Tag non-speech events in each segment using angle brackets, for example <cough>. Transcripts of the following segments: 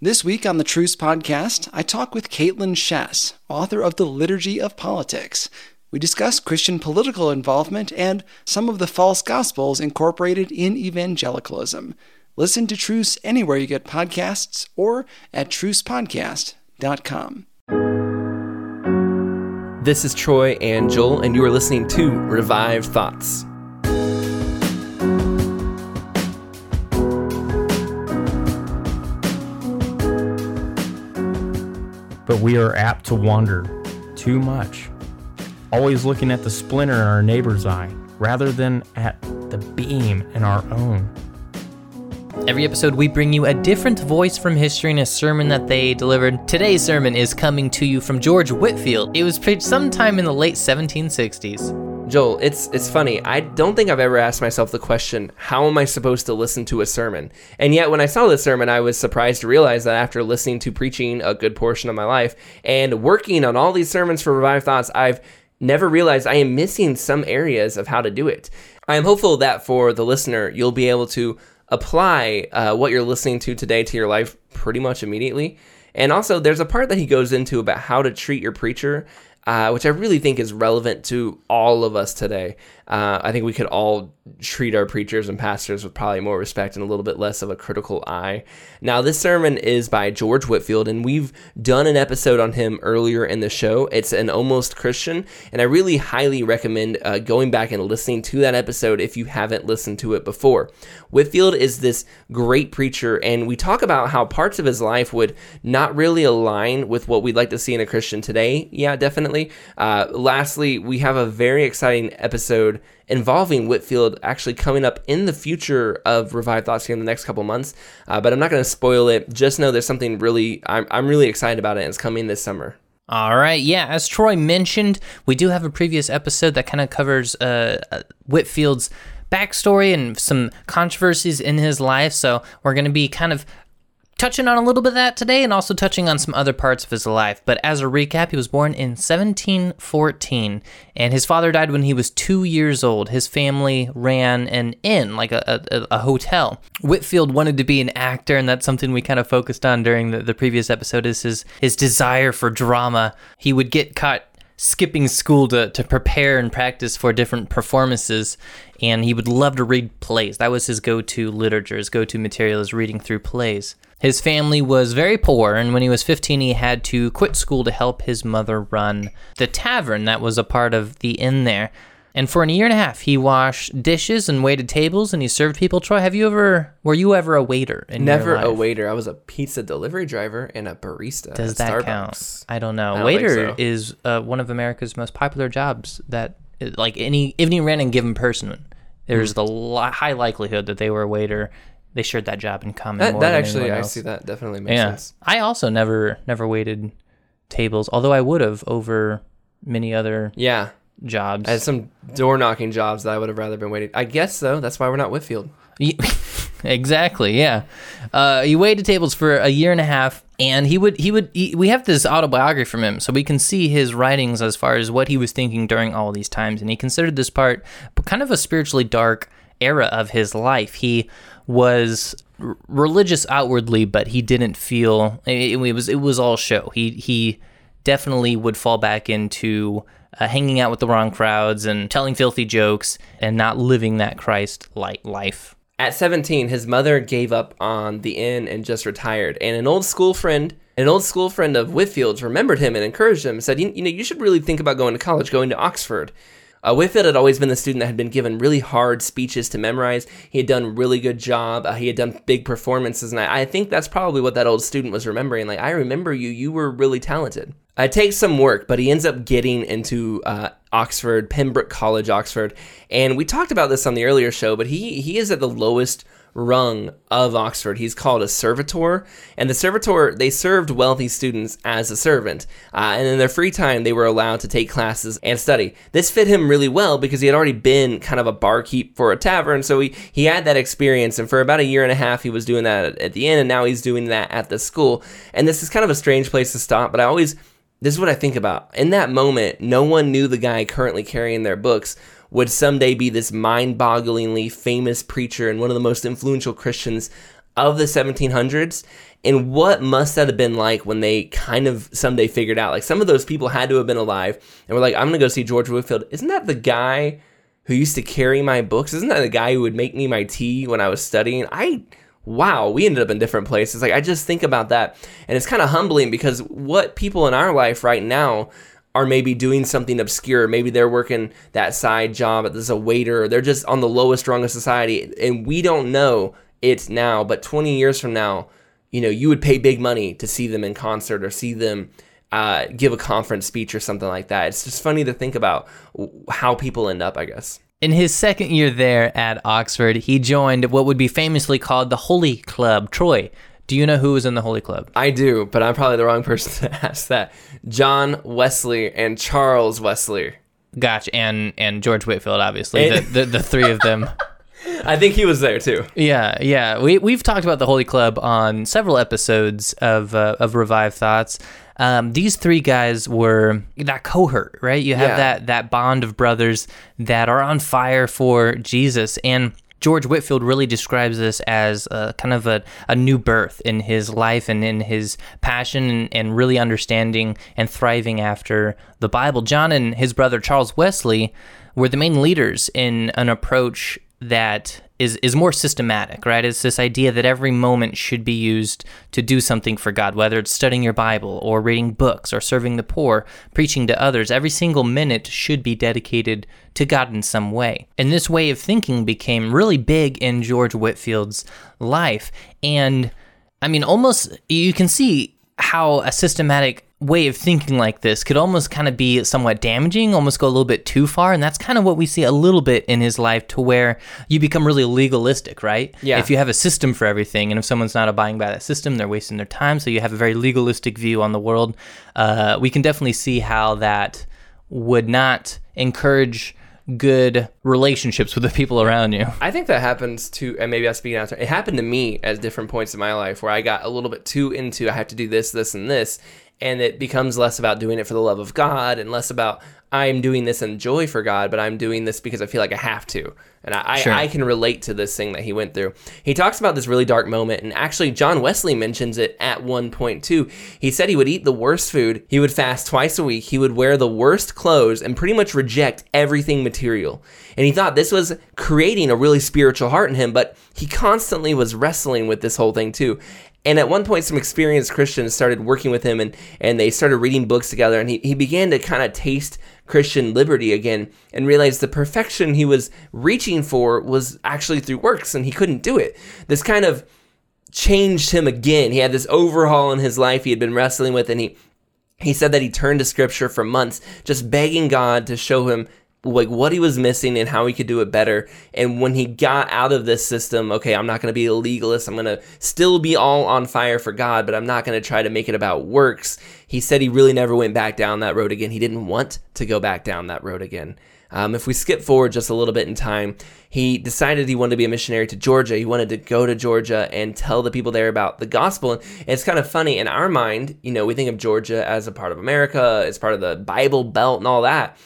This week on the Truce Podcast, I talk with Kaitlyn Schiess, author of The Liturgy of Politics. We discuss Christian political involvement and some of the false gospels incorporated in evangelicalism. Listen to Truce anywhere you get podcasts or at trucepodcast.com. This is Troy and Joel, and you are listening to Revived Thoughts. But we are apt to wander too much, always looking at the splinter in our neighbor's eye rather than at the beam in our own. Every episode, we bring you a different voice from history and a sermon that they delivered. Today's sermon is coming to you from George Whitefield. It was preached sometime in the late 1760s. Joel, it's it's funny. I don't think I've ever asked myself the question, how am I supposed to listen to a sermon? And yet when I saw this sermon, I was surprised to realize that after listening to preaching a good portion of my life and working on all these sermons for Revived Thoughts, I've never realized I am missing some areas of how to do it. I am hopeful that for the listener, you'll be able to apply uh, what you're listening to today to your life pretty much immediately. And also, there's a part that he goes into about how to treat your preacher uh, which I really think is relevant to all of us today. Uh, I think we could all treat our preachers and pastors with probably more respect and a little bit less of a critical eye. Now, this sermon is by George Whitefield, and we've done an episode on him earlier in the show. It's an almost Christian, and I really highly recommend uh, going back and listening to that episode if you haven't listened to it before. Whitefield is this great preacher, and we talk about how parts of his life would not really align with what we'd like to see in a Christian today. Yeah, definitely. Uh, lastly, we have a very exciting episode involving Whitefield actually coming up in the future of Revived Thoughts here in the next couple months. Uh, but I'm not going to spoil it. Just know there's something really, I'm, I'm really excited about it, and it's coming this summer. All right, yeah. As Troy mentioned, we do have a previous episode that kind of covers uh, uh, Whitefield's backstory and some controversies in his life. So we're going to be kind of touching on a little bit of that today and also touching on some other parts of his life. But as a recap, he was born in 1714 and his father died when he was two years old. His family ran an inn, like a, a, a hotel. Whitefield wanted to be an actor, and that's something we kind of focused on during the, the previous episode is his, his desire for drama. He would get caught skipping school to, to prepare and practice for different performances and he would love to read plays that was his go-to literature his go-to material is reading through plays his family was very poor, and when he was 15, he had to quit school to help his mother run the tavern that was a part of the inn there. And for a year and a half, he washed dishes and waited tables, and he served people. Troy, have you ever were you ever a waiter? Never a waiter. I was a pizza delivery driver and a barista. Does that Starbucks. count? I don't know. I don't waiter so. is uh, one of America's most popular jobs. That like any any random given person, there's Hmm. the li- high likelihood that they were a waiter. They shared that job in common. That, more that actually, I see that definitely makes yeah. sense. I also never never waited tables, although I would have over many other Yeah, jobs. I had some door knocking jobs that I would have rather been waiting. I guess so. That's why we're not Whitefield. <laughs> Exactly, yeah. Uh, he waited tables for a year and a half, and he would he would he, we have this autobiography from him, so we can see his writings as far as what he was thinking during all these times, and he considered this part kind of a spiritually dark era of his life. He was r- religious outwardly, but he didn't feel it, it was it was all show. He he definitely would fall back into uh, hanging out with the wrong crowds and telling filthy jokes and not living that Christ like life. At 17, his mother gave up on the inn and just retired. And an old school friend, an old school friend of Whitefield's, remembered him and encouraged him. Said, "You, you know, you should really think about going to college, going to Oxford." Uh, Whitefield had always been the student that had been given really hard speeches to memorize. He had done really good job. Uh, he had done big performances, and I, I think that's probably what that old student was remembering. Like, I remember you. You were really talented. It takes some work, but he ends up getting into uh, Oxford, Pembroke College, Oxford, and we talked about this on the earlier show. But he he is at the lowest rung of Oxford. He's called a servitor, and the servitor they served wealthy students as a servant, uh, and in their free time they were allowed to take classes and study. This fit him really well because he had already been kind of a barkeep for a tavern, so he he had that experience. And for about a year and a half, he was doing that at, the inn, and now he's doing that at the school. And this is kind of a strange place to stop, but I always this is what I think about. In that moment, no one knew the guy currently carrying their books would someday be this mind bogglingly famous preacher and one of the most influential Christians of the 1700s and what must that have been like when they kind of someday figured out like some of those people had to have been alive and were like i'm gonna go see george whitefield. Isn't that the guy who used to carry my books? Isn't that the guy who would make me my tea when i was studying? I wow we ended up in different places like i just think about that and it's kind of humbling because what people in our life right now are maybe doing something obscure. Maybe they're working that side job as a waiter, they're just on the lowest rung of society, and we don't know it now. But 20 years from now, you know, you would pay big money to see them in concert or see them uh, give a conference speech or something like that. It's just funny to think about how people end up, I guess. In his second year there at Oxford, he joined what would be famously called the Holy Club. Troy, do you know who was in the Holy Club? I do, but I'm probably the wrong person <laughs> to ask that. John Wesley and Charles Wesley. Gotcha, and and George Whitefield, obviously, the, the the three of them. <laughs> I think he was there too. Yeah, yeah. We we've talked about the Holy Club on several episodes of uh, of Revived Thoughts. Um, these three guys were that cohort, right? You have Yeah. that that bond of brothers that are on fire for Jesus, and George Whitefield really describes this as a, kind of a, a new birth in his life and in his passion and, and really understanding and thriving after the Bible. John and his brother Charles Wesley were the main leaders in an approach that is is more systematic, right? It's this idea that every moment should be used to do something for God, whether it's studying your Bible or reading books or serving the poor, preaching to others. Every single minute should be dedicated to God in some way. And this way of thinking became really big in George Whitefield's life. And I mean, almost you can see how a systematic way of thinking like this could almost kind of be somewhat damaging, almost go a little bit too far. And that's kind of what we see a little bit in his life to where you become really legalistic, right? Yeah. If you have a system for everything, and if someone's not abiding by that system, they're wasting their time. So you have a very legalistic view on the world. Uh, we can definitely see how that would not encourage good relationships with the people around you. I think that happens to, and maybe I'm speaking out. It happened to me at different points in my life where I got a little bit too into I have to do this, this, and this, and it becomes less about doing it for the love of God and less about I'm doing this in joy for God, but I'm doing this because I feel like I have to. And I, Sure. I, I can relate to this thing that he went through. He talks about this really dark moment, and actually, John Wesley mentions it at one point too. He said he would eat the worst food, he would fast twice a week, he would wear the worst clothes, and pretty much reject everything material. And he thought this was creating a really spiritual heart in him, but he constantly was wrestling with this whole thing too. And at one point, some experienced Christians started working with him and, and they started reading books together. And he, he began to kind of taste Christian liberty again and realized the perfection he was reaching for was actually through works and he couldn't do it. This kind of changed him again. He had this overhaul in his life he had been wrestling with, and he he said that he turned to scripture for months, just begging God to show him like what he was missing and how he could do it better. And when he got out of this system, okay, I'm not going to be a legalist. I'm going to still be all on fire for God, but I'm not going to try to make it about works. He said he really never went back down that road again. He didn't want to go back down that road again. Um, if we skip forward just a little bit in time, he decided he wanted to be a missionary to Georgia. He wanted to go to Georgia and tell the people there about the gospel. And it's kind of funny in our mind, you know, we think of Georgia as a part of America, as part of the Bible Belt and all that.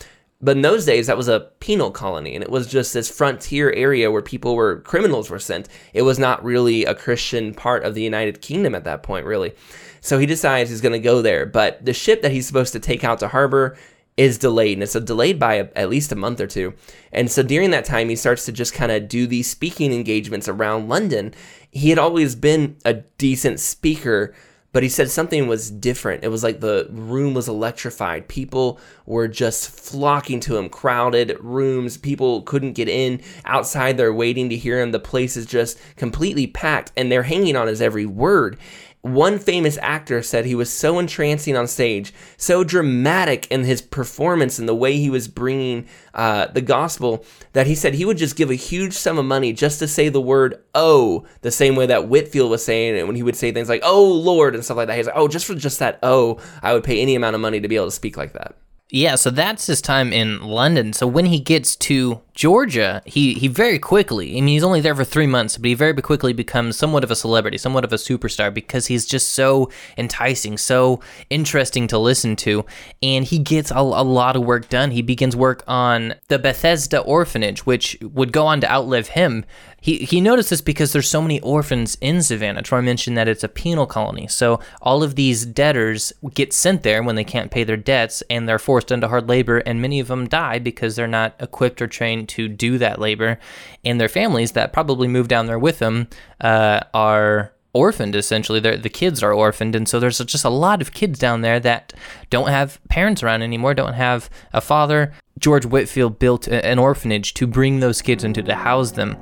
But in those days, that was a penal colony, and it was just this frontier area where people were criminals were sent. It was not really a Christian part of the United Kingdom at that point, really. So he decides he's going to go there. But the ship that he's supposed to take out to harbor is delayed, and it's delayed by a, at least a month or two. And so during that time, he starts to just kind of do these speaking engagements around London. He had always been a decent speaker, but he said something was different. It was like the room was electrified. People were just flocking to him, crowded rooms. People couldn't get in. Outside, they're waiting to hear him. The place is just completely packed, and they're hanging on his every word. One famous actor said he was so entrancing on stage, so dramatic in his performance and the way he was bringing uh, the gospel, that he said he would just give a huge sum of money just to say the word "oh," the same way that Whitefield was saying it when he would say things like "oh Lord" and stuff like that. He's like, "Oh, just for just that "oh," I would pay any amount of money to be able to speak like that." Yeah, so that's his time in London. So when he gets to Georgia, he he very quickly, I mean, he's only there for three months, but he very quickly becomes somewhat of a celebrity, somewhat of a superstar because he's just so enticing, so interesting to listen to, and he gets a, a lot of work done. He begins work on the Bethesda orphanage, which would go on to outlive him. He, he noticed this because there's so many orphans in Savannah. Troy mentioned that it's a penal colony. So all of these debtors get sent there when they can't pay their debts and they're forced into hard labor. And many of them die because they're not equipped or trained to do that labor. And their families that probably moved down there with them uh, are orphaned essentially They're, the kids are orphaned and so there's just a lot of kids down there that don't have parents around anymore don't have a father george whitefield built an orphanage to bring those kids into to house them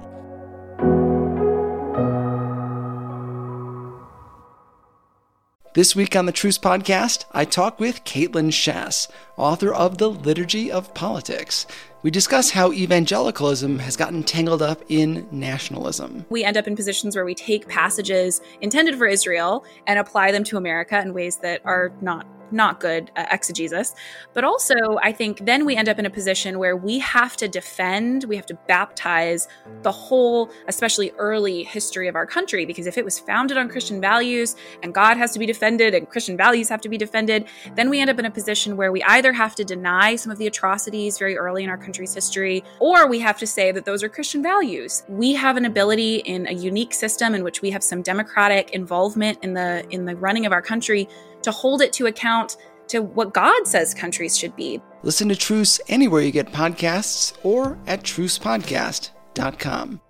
This week on the Truce Podcast, I talk with Kaitlyn Schiess, author of The Liturgy of Politics. We discuss how evangelicalism has gotten tangled up in nationalism. We end up in positions where we take passages intended for Israel and apply them to America in ways that are not not good uh, exegesis. But also, I think then we end up in a position where we have to defend, we have to baptize the whole, especially early history of our country, because if it was founded on Christian values and God has to be defended and Christian values have to be defended, then we end up in a position where we either have to deny some of the atrocities very early in our country's history, or we have to say that those are Christian values. We have an ability in a unique system in which we have some democratic involvement in the in the running of our country to hold it to account to what God says countries should be. Listen to Truce anywhere you get podcasts or at trucepodcast.com.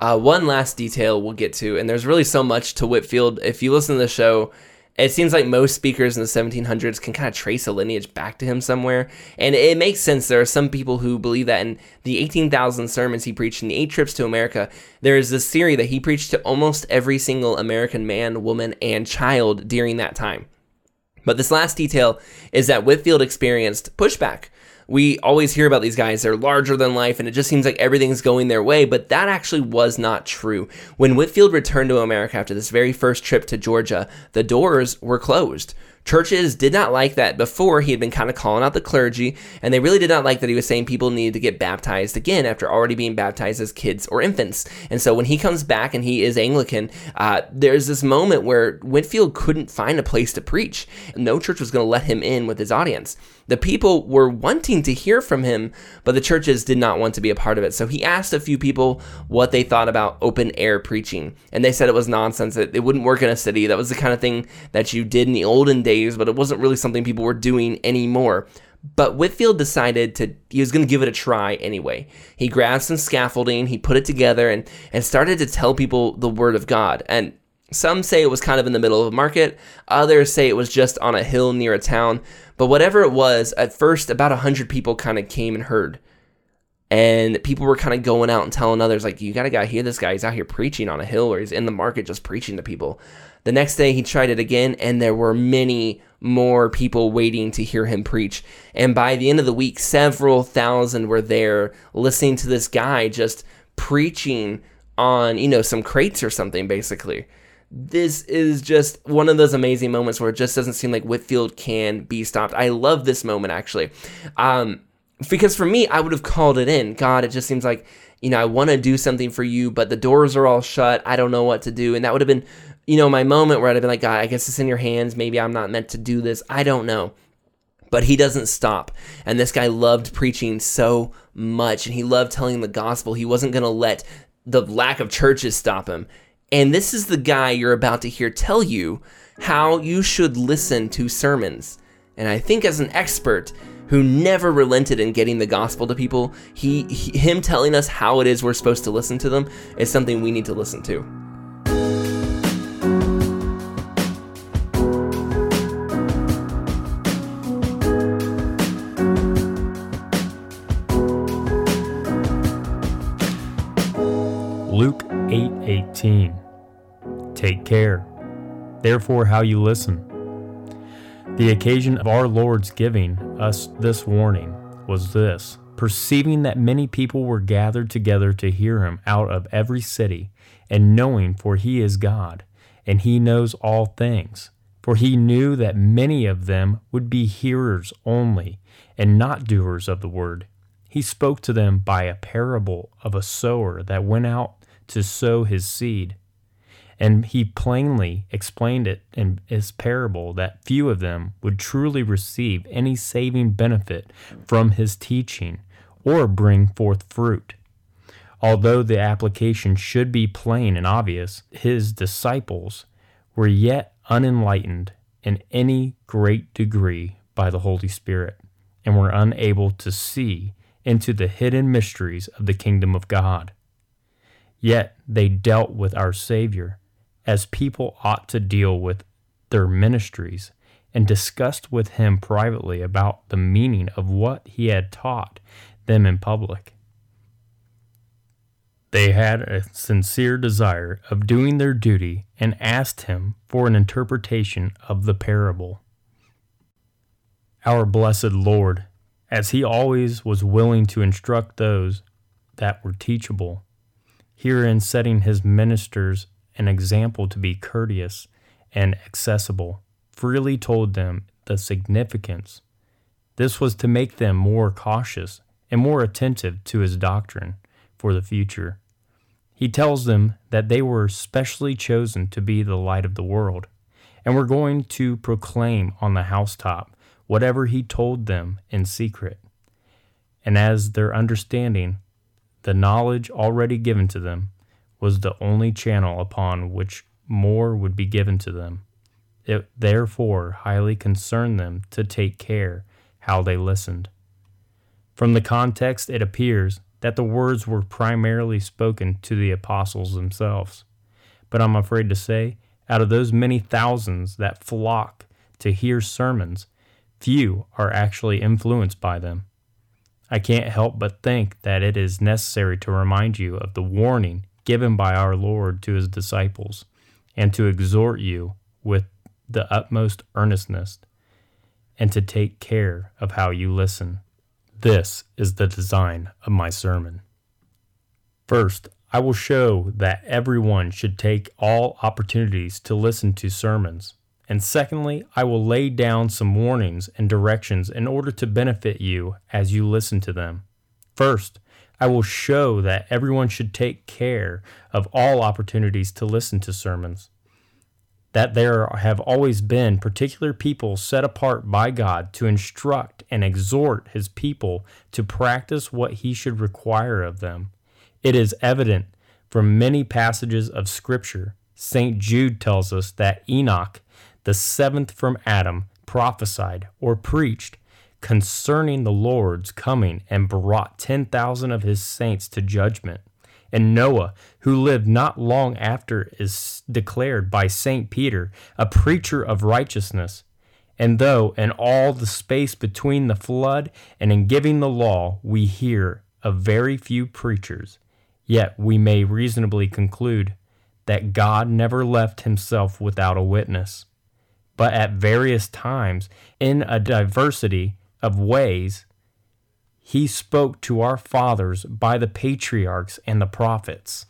Uh, one last detail we'll get to, and there's really so much to Whitefield. If you listen to the show, it seems like most speakers in the 1700s can kind of trace a lineage back to him somewhere. And it makes sense. There are some people who believe that in the 18,000 sermons he preached in the eight trips to America, there is this theory that he preached to almost every single American man, woman, and child during that time. But this last detail is that Whitefield experienced pushback we always hear about these guys, they're larger than life, and it just seems like everything's going their way, but that actually was not true. When Whitefield returned to America after this very first trip to Georgia, the doors were closed. Churches did not like that before he had been kind of calling out the clergy, and they really did not like that he was saying people needed to get baptized again after already being baptized as kids or infants. And so when he comes back and he is Anglican, uh, there's this moment where Whitefield couldn't find a place to preach. No church was going to let him in with his audience. The people were wanting to hear from him, but the churches did not want to be a part of it. So he asked a few people what they thought about open air preaching, and they said it was nonsense. That it wouldn't work in a city. That was the kind of thing that you did in the olden days, but it wasn't really something people were doing anymore. But Whitefield decided to he was going to give it a try anyway. He grabbed some scaffolding, he put it together and and started to tell people the word of God. And some say it was kind of in the middle of a market, others say it was just on a hill near a town. But whatever it was, at first about 100 people kind of came and heard. And people were kind of going out and telling others, like, you got to go hear this guy. He's out here preaching on a hill or he's in the market just preaching to people. The next day he tried it again, and there were many more people waiting to hear him preach. And by the end of the week, several thousand were there listening to this guy just preaching on, you know, some crates or something, basically this is just one of those amazing moments where it just doesn't seem like Whitefield can be stopped. I love this moment actually. Um, because for me, I would have called it in. God, it just seems like, you know, I want to do something for you, but the doors are all shut. I don't know what to do. And that would have been, you know, my moment where I'd have been like, God, I guess it's in your hands. Maybe I'm not meant to do this. I don't know. But he doesn't stop. And this guy loved preaching so much and he loved telling the gospel. He wasn't going to let the lack of churches stop him. And this is the guy you're about to hear tell you how you should listen to sermons. And I think as an expert who never relented in getting the gospel to people, he, he him telling us how it is we're supposed to listen to them is something we need to listen to. 8:18 Take care, therefore, how you listen. The occasion of our Lord's giving us this warning was this perceiving that many people were gathered together to hear him out of every city, and knowing, for he is God, and he knows all things, For he knew that many of them would be hearers only, and not doers of the word. He spoke to them by a parable of a sower that went out to sow his seed. And he plainly explained it in his parable that few of them would truly receive any saving benefit from his teaching or bring forth fruit. Although the application should be plain and obvious, his disciples were yet unenlightened in any great degree by the Holy Spirit and were unable to see into the hidden mysteries of the kingdom of God. Yet they dealt with our Savior as people ought to deal with their ministries and discussed with him privately about the meaning of what he had taught them in public. They had a sincere desire of doing their duty and asked him for an interpretation of the parable. Our blessed Lord, as he always was willing to instruct those that were teachable, herein setting his ministers an example to be courteous and accessible, freely told them the significance. This was to make them more cautious and more attentive to his doctrine for the future. He tells them that they were specially chosen to be the light of the world, and were going to proclaim on the housetop whatever he told them in secret. And as their understanding, the knowledge already given to them, was the only channel upon which more would be given to them. It therefore highly concerned them to take care how they listened. From the context, it appears that the words were primarily spoken to the apostles themselves. But I'm afraid to say, out of those many thousands that flock to hear sermons, few are actually influenced by them. I can't help but think that it is necessary to remind you of the warning given by our Lord to his disciples, and to exhort you with the utmost earnestness, and to take care of how you listen. This is the design of my sermon. First, I will show that everyone should take all opportunities to listen to sermons. And secondly, I will lay down some warnings and directions in order to benefit you as you listen to them. First, I will show that everyone should take care of all opportunities to listen to sermons that there have always been particular people set apart by God to instruct and exhort his people to practice what he should require of them. It is evident from many passages of Scripture. St. Jude tells us that Enoch, the seventh from Adam, prophesied or preached concerning the Lord's coming and brought 10,000 of his saints to judgment and Noah, who lived not long after, is declared by St. Peter a preacher of righteousness. And though in all the space between the flood and in giving the law we hear of very few preachers, yet we may reasonably conclude that God never left himself without a witness. But at various times, in a diversity of ways, he spoke to our fathers by the patriarchs and the prophets.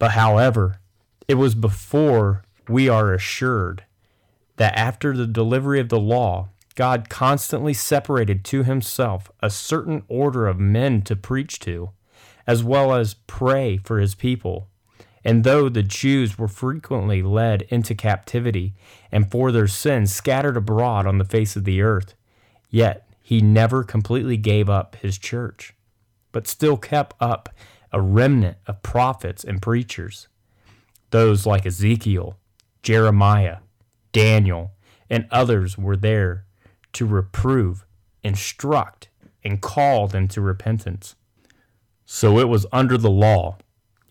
But however, it was before we are assured that after the delivery of the law, God constantly separated to himself a certain order of men to preach to, as well as pray for his people. And though the Jews were frequently led into captivity and for their sins scattered abroad on the face of the earth, yet he never completely gave up his church, but still kept up a remnant of prophets and preachers. Those like Ezekiel, Jeremiah, Daniel, and others were there to reprove, instruct, and call them to repentance. So it was under the law.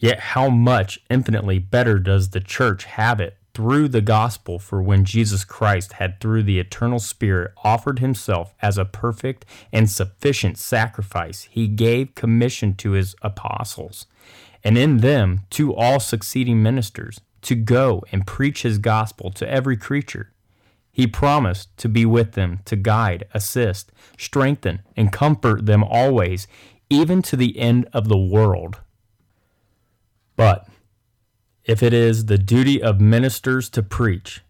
Yet how much infinitely better does the church have it through the gospel for when Jesus Christ had, through the eternal Spirit, offered himself as a perfect and sufficient sacrifice, he gave commission to his apostles, and in them to all succeeding ministers, to go and preach his gospel to every creature. He promised to be with them, to guide, assist, strengthen, and comfort them always, even to the end of the world. But if it is the duty of ministers to preach,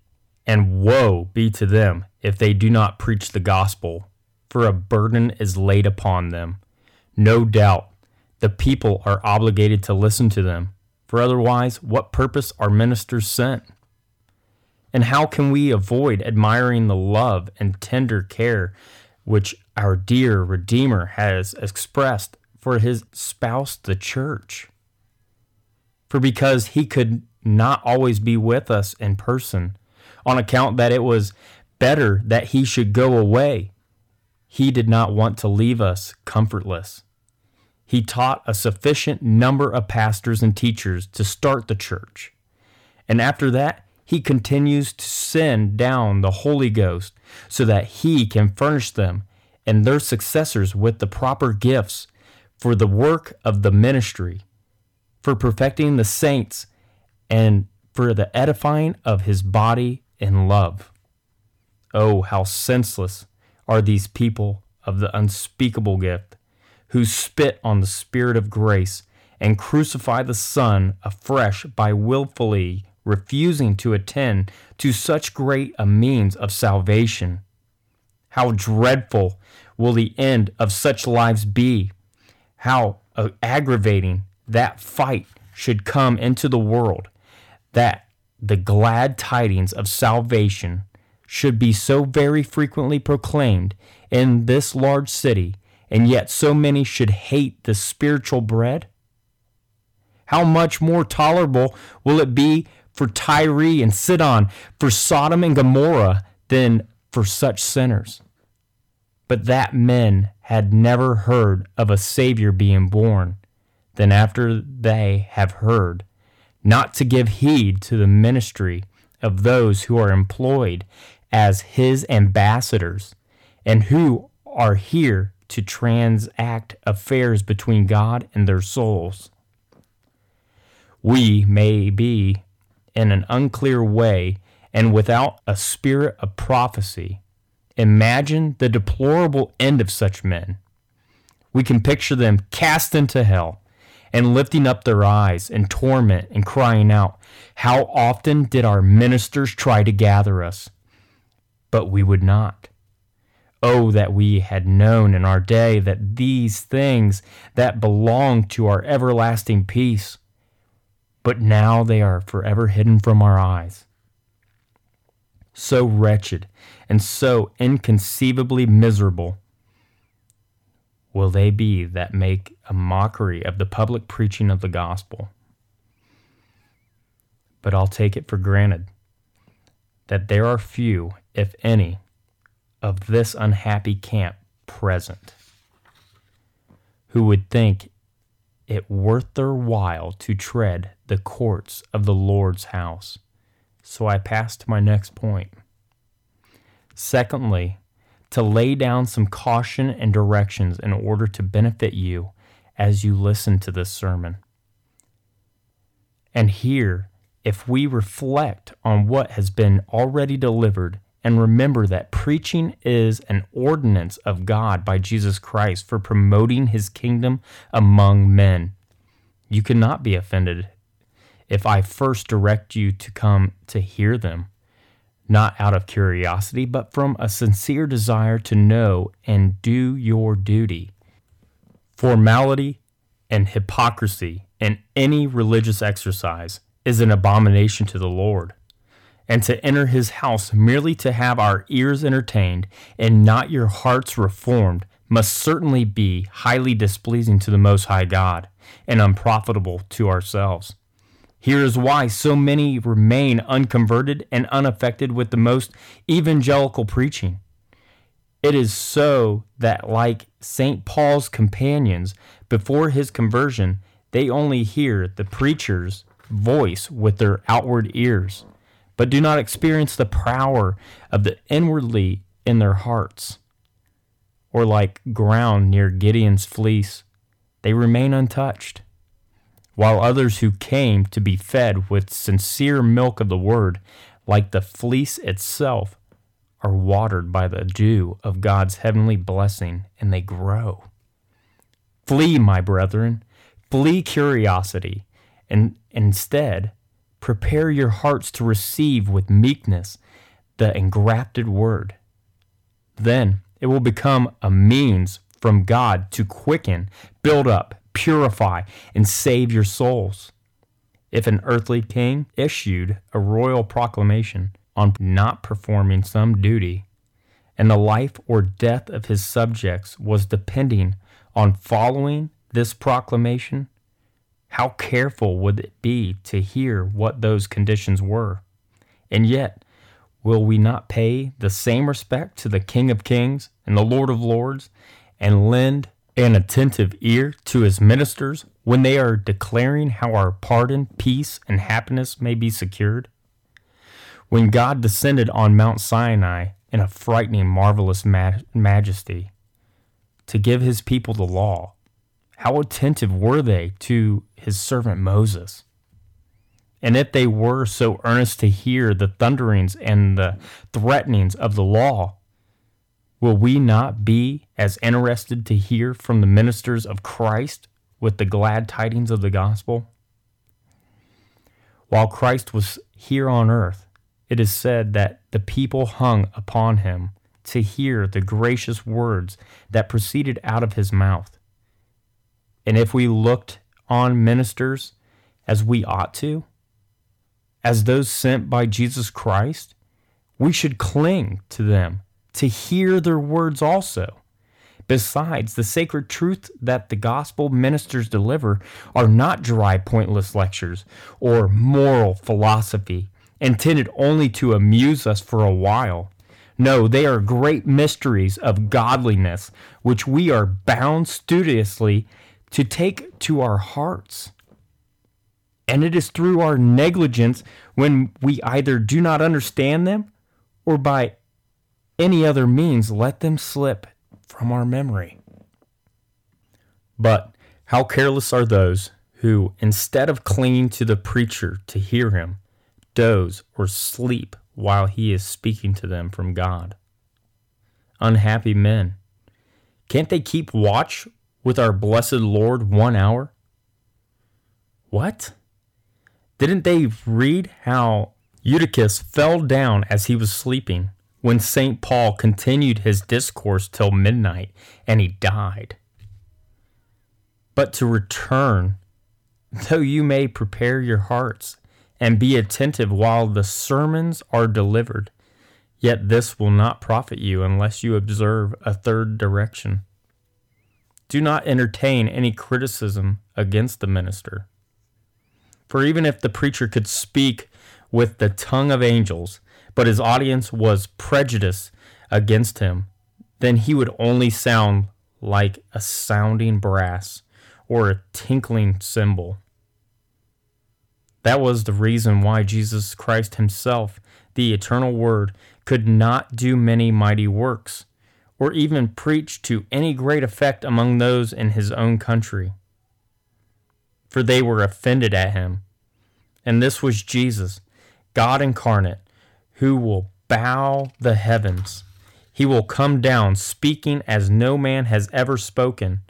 and woe be to them if they do not preach the gospel, for a burden is laid upon them. No doubt the people are obligated to listen to them, for otherwise, what purpose are ministers sent? And how can we avoid admiring the love and tender care which our dear Redeemer has expressed for his spouse, the church? For because he could not always be with us in person, on account that it was better that he should go away, he did not want to leave us comfortless. He taught a sufficient number of pastors and teachers to start the church. And after that, he continues to send down the Holy Ghost so that he can furnish them and their successors with the proper gifts for the work of the ministry, for perfecting the saints, and for the edifying of his body in love. Oh, how senseless are these people of the unspeakable gift, who spit on the Spirit of grace and crucify the Son afresh by wilfully refusing to attend to such great a means of salvation. How dreadful will the end of such lives be? How aggravating that fight should come into the world, that the glad tidings of salvation should be so very frequently proclaimed in this large city, and yet so many should hate the spiritual bread? How much more tolerable will it be for Tyre and Sidon, for Sodom and Gomorrah than for such sinners. But that men had never heard of a Savior being born, then after they have heard, not to give heed to the ministry of those who are employed as his ambassadors, and who are here to transact affairs between God and their souls. We may be in an unclear way and without a spirit of prophecy. Imagine the deplorable end of such men. We can picture them cast into hell and lifting up their eyes in torment and crying out, How often did our ministers try to gather us? But we would not. Oh, that we had known in our day that these things that belong to our everlasting peace but now they are forever hidden from our eyes. So wretched and so inconceivably miserable will they be that make a mockery of the public preaching of the gospel. But I'll take it for granted that there are few, if any, of this unhappy camp present who would think it worth their while to tread the courts of the Lord's house. So I pass to my next point. Secondly, to lay down some caution and directions in order to benefit you as you listen to this sermon. And here, if we reflect on what has been already delivered and remember that preaching is an ordinance of God by Jesus Christ for promoting his kingdom among men, you cannot be offended if I first direct you to come to hear them, not out of curiosity, but from a sincere desire to know and do your duty. Formality and hypocrisy in any religious exercise is an abomination to the Lord. And to enter his house merely to have our ears entertained and not your hearts reformed must certainly be highly displeasing to the Most High God and unprofitable to ourselves. Here is why so many remain unconverted and unaffected with the most evangelical preaching. It is so that, like St. Paul's companions before his conversion, they only hear the preacher's voice with their outward ears, but do not experience the power of the inwardly in their hearts. Or like ground near Gideon's fleece, they remain untouched while others who came to be fed with sincere milk of the word, like the fleece itself, are watered by the dew of God's heavenly blessing and they grow. Flee, my brethren, flee curiosity, and instead prepare your hearts to receive with meekness the engrafted word. Then it will become a means from God to quicken, build up, purify, and save your souls. If an earthly king issued a royal proclamation on not performing some duty, and the life or death of his subjects was depending on following this proclamation, how careful would it be to hear what those conditions were? And yet, will we not pay the same respect to the King of Kings and the Lord of Lords and lend an attentive ear to his ministers when they are declaring how our pardon, peace, and happiness may be secured? When God descended on Mount Sinai in a frightening, marvelous majesty to give his people the law, how attentive were they to his servant Moses? And if they were so earnest to hear the thunderings and the threatenings of the law, will we not be as interested to hear from the ministers of Christ with the glad tidings of the gospel? While Christ was here on earth, it is said that the people hung upon him to hear the gracious words that proceeded out of his mouth. And if we looked on ministers as we ought to, as those sent by Jesus Christ, we should cling to them to hear their words also. Besides, the sacred truth that the gospel ministers deliver are not dry, pointless lectures or moral philosophy intended only to amuse us for a while. No, they are great mysteries of godliness which we are bound studiously to take to our hearts. And it is through our negligence when we either do not understand them or by any other means let them slip from our memory. But how careless are those who, instead of clinging to the preacher to hear him, doze or sleep while he is speaking to them from God? Unhappy men. Can't they keep watch with our blessed Lord one hour? What? Didn't they read how Eutychus fell down as he was sleeping when St. Paul continued his discourse till midnight and he died? But to return, though you may prepare your hearts and be attentive while the sermons are delivered, yet this will not profit you unless you observe a third direction. Do not entertain any criticism against the minister. For even if the preacher could speak with the tongue of angels, but his audience was prejudiced against him, then he would only sound like a sounding brass or a tinkling cymbal. That was the reason why Jesus Christ himself, the eternal Word, could not do many mighty works or even preach to any great effect among those in his own country. For they were offended at him. And this was Jesus, God incarnate, who will bow the heavens. He will come down speaking as no man has ever spoken.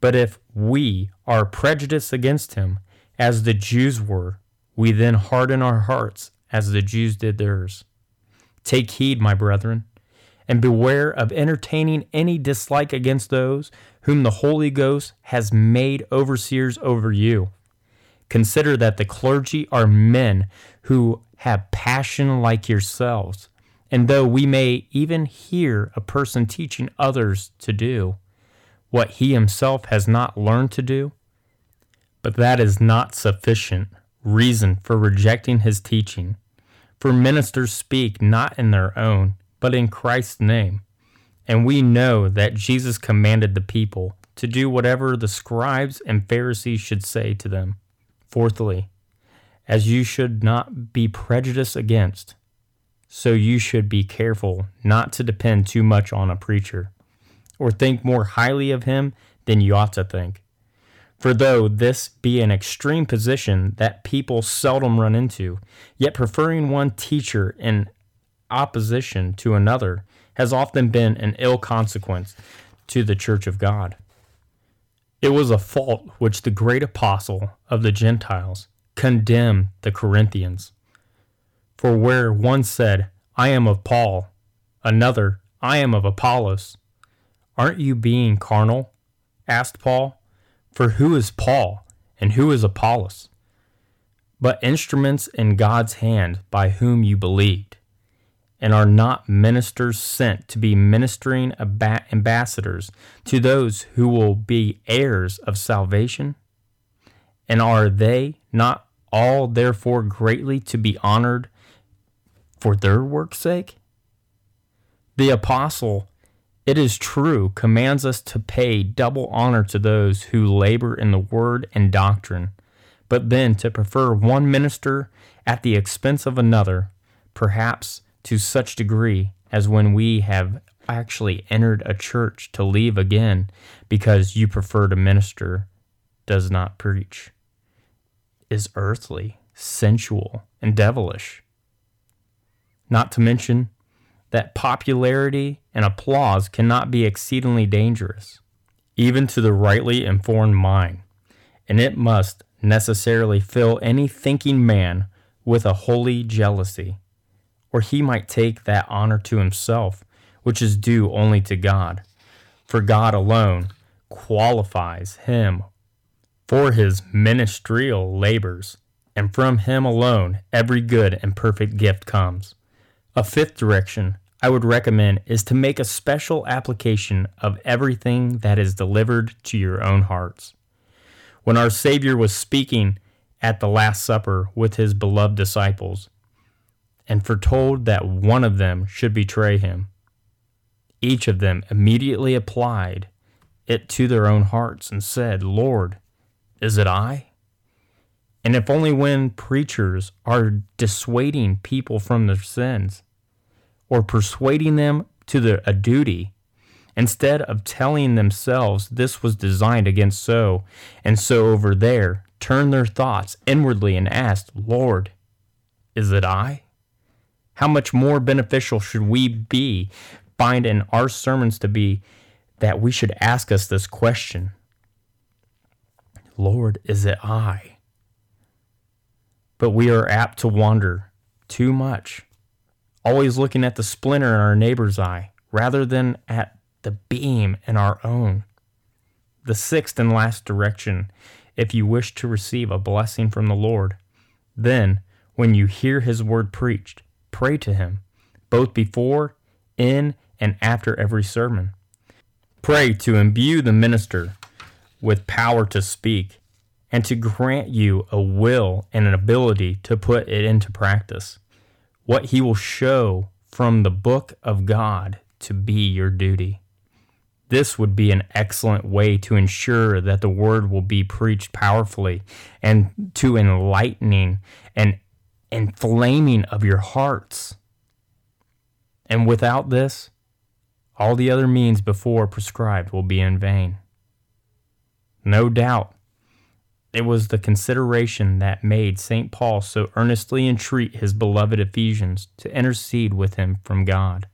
But if we are prejudiced against him, as the Jews were, we then harden our hearts as the Jews did theirs. Take heed, my brethren and beware of entertaining any dislike against those whom the Holy Ghost has made overseers over you. Consider that the clergy are men who have passion like yourselves. And though we may even hear a person teaching others to do what he himself has not learned to do, but that is not sufficient reason for rejecting his teaching. For ministers speak not in their own but in Christ's name. And we know that Jesus commanded the people to do whatever the scribes and Pharisees should say to them. Fourthly, as you should not be prejudiced against, so you should be careful not to depend too much on a preacher, or think more highly of him than you ought to think. For though this be an extreme position that people seldom run into, yet preferring one teacher in opposition to another has often been an ill consequence to the church of God. It was a fault which the great apostle of the Gentiles, condemn the Corinthians. For where one said, I am of Paul, another, I am of Apollos, aren't you being carnal? asked Paul. For who is Paul, and who is Apollos? But instruments in God's hand by whom you believed, and are not ministers sent to be ministering ambassadors to those who will be heirs of salvation? And are they not all therefore greatly to be honored for their work's sake? The apostle, it is true, commands us to pay double honor to those who labor in the word and doctrine, but then to prefer one minister at the expense of another, perhaps to such degree as when we have actually entered a church to leave again because you prefer to minister does not preach is earthly, sensual, and devilish. Not to mention that popularity and applause cannot be exceedingly dangerous, even to the rightly informed mind, and it must necessarily fill any thinking man with a holy jealousy, or he might take that honor to himself which is due only to God. For God alone qualifies him for his ministerial labors, and from him alone every good and perfect gift comes. A fifth direction I would recommend is to make a special application of everything that is delivered to your own hearts. When our Savior was speaking at the Last Supper with his beloved disciples, and foretold that one of them should betray him, each of them immediately applied it to their own hearts and said, Lord, is it I? And if only when preachers are dissuading people from their sins or persuading them to the, a duty, instead of telling themselves this was designed against so and so over there, turn their thoughts inwardly and ask, Lord, is it I? How much more beneficial should we be find in our sermons to be that we should ask us this question Lord, is it I? But we are apt to wander too much, always looking at the splinter in our neighbor's eye rather than at the beam in our own. The sixth and last direction, if you wish to receive a blessing from the Lord, then, when you hear his word preached, pray to him, both before, in, and after every sermon. Pray to imbue the minister with power to speak, and to grant you a will and an ability to put it into practice. What he will show from the book of God to be your duty. This would be an excellent way to ensure that the word will be preached powerfully and to enlightening and inflaming of your hearts. And without this, all the other means before prescribed will be in vain. No doubt, it was the consideration that made St. Paul so earnestly entreat his beloved Ephesians to intercede with him from God,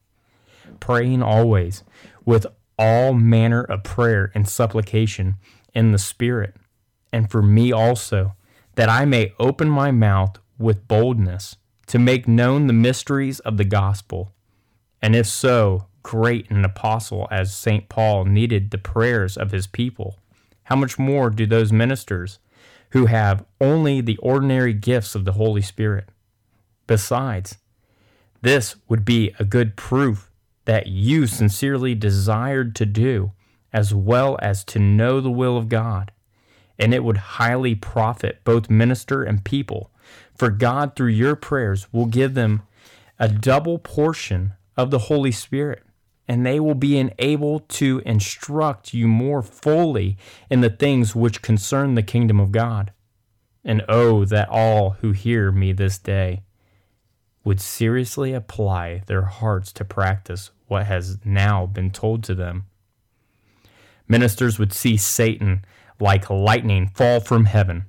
praying always with all manner of prayer and supplication in the Spirit, and for me also, that I may open my mouth with boldness to make known the mysteries of the gospel, and if so great an apostle as St. Paul needed the prayers of his people how much more do those ministers who have only the ordinary gifts of the Holy Spirit? Besides, this would be a good proof that you sincerely desired to do as well as to know the will of God, and it would highly profit both minister and people, for God, through your prayers, will give them a double portion of the Holy Spirit and they will be enabled to instruct you more fully in the things which concern the kingdom of God. And oh, that all who hear me this day would seriously apply their hearts to practice what has now been told to them. Ministers would see Satan like lightning fall from heaven,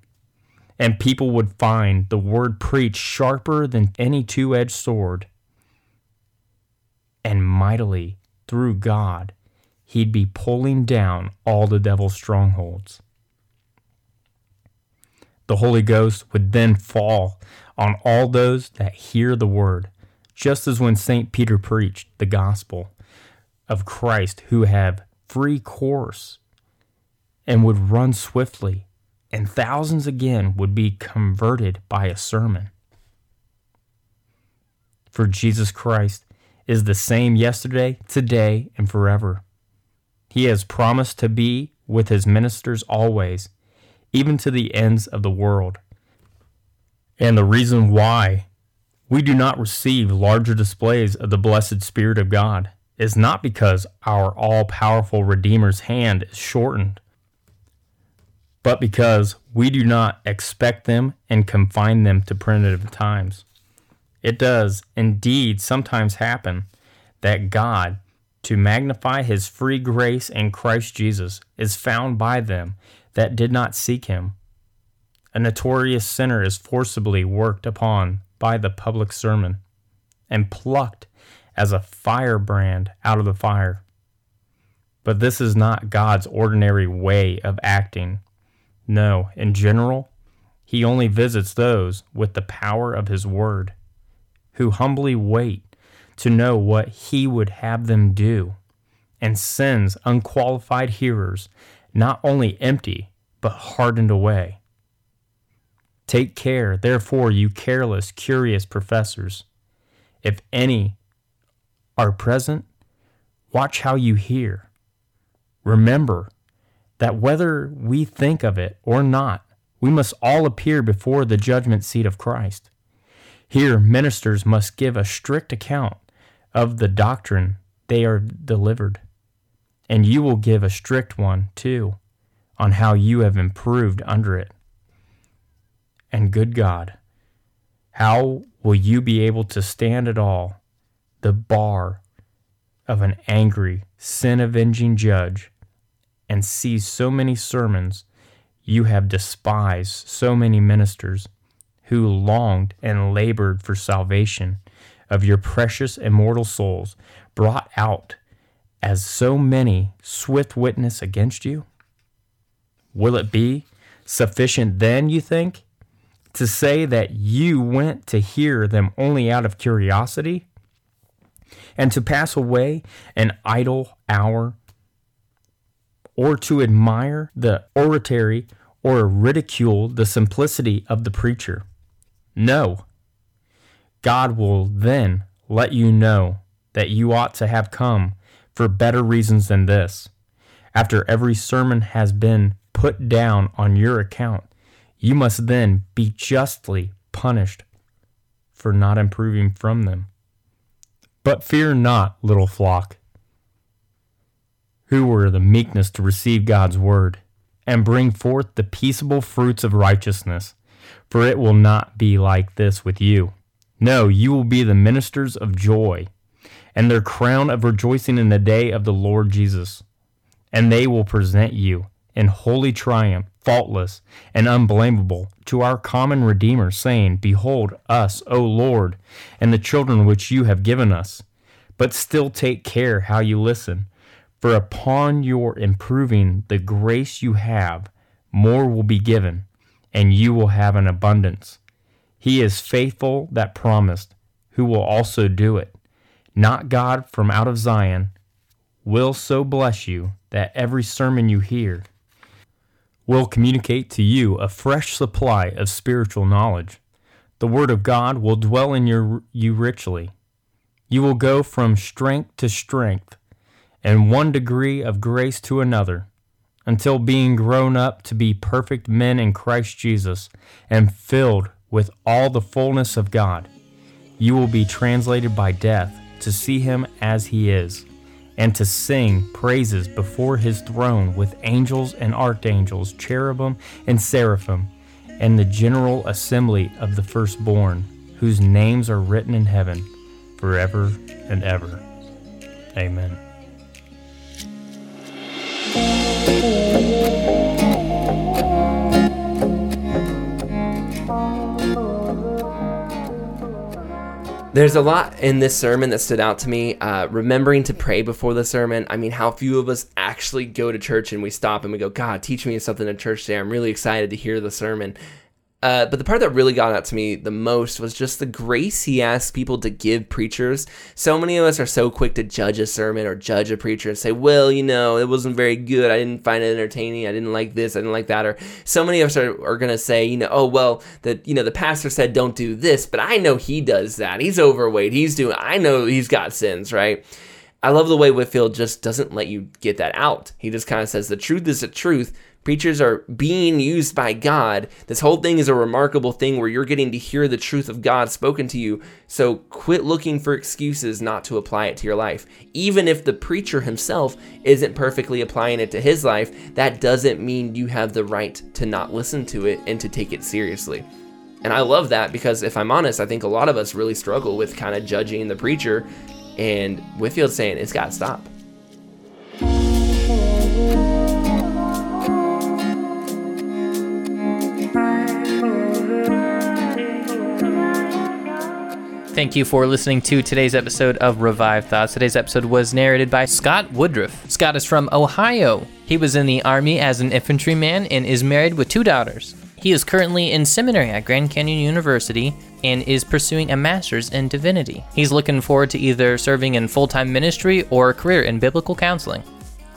and people would find the word preached sharper than any two edged sword, and mightily through God, he'd be pulling down all the devil's strongholds. The Holy Ghost would then fall on all those that hear the word, just as when St. Peter preached the gospel of Christ, who have free course and would run swiftly, and thousands again would be converted by a sermon. For Jesus Christ is the same yesterday, today, and forever. He has promised to be with his ministers always, even to the ends of the world. And the reason why we do not receive larger displays of the blessed Spirit of God is not because our all powerful Redeemer's hand is shortened, but because we do not expect them and confine them to primitive times. It does indeed sometimes happen that God, to magnify his free grace in Christ Jesus, is found by them that did not seek him. A notorious sinner is forcibly worked upon by the public sermon and plucked as a firebrand out of the fire. But this is not God's ordinary way of acting. No, in general, he only visits those with the power of his word, who humbly wait to know what he would have them do, and sends unqualified hearers not only empty, but hardened away. Take care, therefore, you careless, curious professors. If any are present, watch how you hear. Remember that whether we think of it or not, we must all appear before the judgment seat of Christ. Here, ministers must give a strict account of the doctrine they are delivered, and you will give a strict one, too, on how you have improved under it. And good God, how will you be able to stand at all the bar of an angry, sin avenging judge and see so many sermons? You have despised so many ministers who longed and labored for salvation of your precious immortal souls brought out as so many swift witness against you? Will it be sufficient then, you think, to say that you went to hear them only out of curiosity? And to pass away an idle hour? Or to admire the oratory or ridicule the simplicity of the preacher? No. God will then let you know that you ought to have come for better reasons than this. After every sermon has been put down on your account, you must then be justly punished for not improving from them. But fear not, little flock, who were the meekness to receive God's word, and bring forth the peaceable fruits of righteousness, for it will not be like this with you. No, you will be the ministers of joy, and their crown of rejoicing in the day of the Lord Jesus. And they will present you in holy triumph, faultless and unblameable, to our common Redeemer, saying, Behold us, O Lord, and the children which you have given us. But still take care how you listen, for upon your improving the grace you have, more will be given, and you will have an abundance. He is faithful that promised, who will also do it. Not God from out of Zion will so bless you that every sermon you hear will communicate to you a fresh supply of spiritual knowledge. The Word of God will dwell in your, you richly. You will go from strength to strength and one degree of grace to another until being grown up to be perfect men in Christ Jesus and filled with all the fullness of God. You will be translated by death to see him as he is, and to sing praises before his throne with angels and archangels, cherubim and seraphim, and the general assembly of the firstborn, whose names are written in heaven forever and ever. Amen. There's a lot in this sermon that stood out to me. Uh, remembering to pray before the sermon. I mean, how few of us actually go to church and we stop and we go, God, teach me something in church today. I'm really excited to hear the sermon. Uh, but the part that really got out to me the most was just the grace he asked people to give preachers. So many of us are so quick to judge a sermon or judge a preacher and say, well, you know, it wasn't very good. I didn't find it entertaining. I didn't like this. I didn't like that. Or so many of us are, are going to say, you know, oh, well, the, you know, the pastor said don't do this, but I know he does that. He's overweight. He's doing, I know he's got sins, right? I love the way Whitefield just doesn't let you get that out. He just kind of says the truth is the truth Preachers are being used by God. This whole thing is a remarkable thing where you're getting to hear the truth of God spoken to you. So quit looking for excuses not to apply it to your life. Even if the preacher himself isn't perfectly applying it to his life, that doesn't mean you have the right to not listen to it and to take it seriously. And I love that because if I'm honest, I think a lot of us really struggle with kind of judging the preacher. And Whitefield saying it's got to stop. Thank you for listening to today's episode of Revived Thoughts. Today's episode was narrated by Scott Woodruff. Scott is from Ohio. He was in the Army as an infantryman and is married with two daughters. He is currently in seminary at Grand Canyon University and is pursuing a master's in divinity. He's looking forward to either serving in full time ministry or a career in biblical counseling.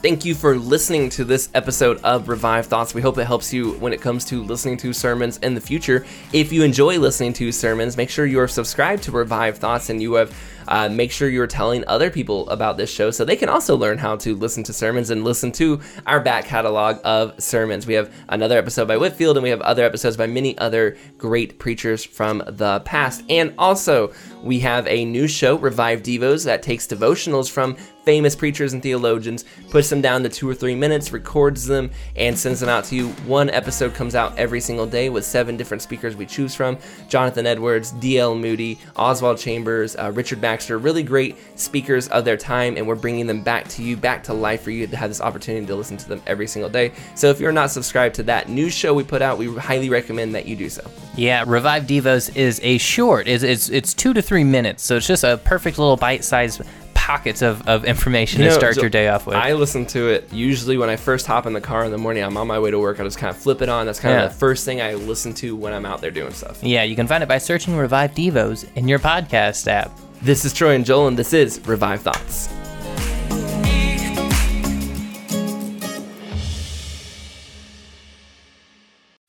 Thank you for listening to this episode of Revived Thoughts. We hope it helps you when it comes to listening to sermons in the future. If you enjoy listening to sermons, make sure you are subscribed to Revived Thoughts and you have uh, make sure you're telling other people about this show so they can also learn how to listen to sermons and listen to our back catalog of sermons. We have another episode by Whitefield, and we have other episodes by many other great preachers from the past. And also, we have a new show, Revived Devos, that takes devotionals from famous preachers and theologians, puts them down to two or three minutes, records them, and sends them out to you. One episode comes out every single day with seven different speakers we choose from Jonathan Edwards, D.L. Moody, Oswald Chambers, uh, Richard Baxter, really great speakers of their time, and we're bringing them back to you, back to life for you to have this opportunity to listen to them every single day. So if you're not subscribed to that new show we put out, we highly recommend that you do so. Yeah, Revived Devos is a short. It's, it's, it's two to three minutes, so it's just a perfect little bite-sized pockets of, of information you know, to start so your day off with. I listen to it usually when I first hop in the car in the morning. I'm on my way to work. I just kind of flip it on. That's kind yeah. of the first thing I listen to when I'm out there doing stuff. Yeah, you can find it by searching Revived Devos in your podcast app. This is Troy and Joel, and this is Revived Thoughts.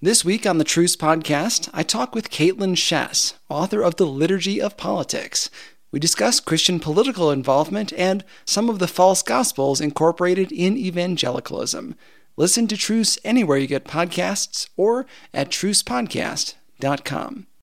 This week on the Truce podcast, I talk with Kaitlyn Schiess, author of The Liturgy of Politics. We discuss Christian political involvement and some of the false gospels incorporated in evangelicalism. Listen to Truce anywhere you get podcasts or at trucepodcast.com.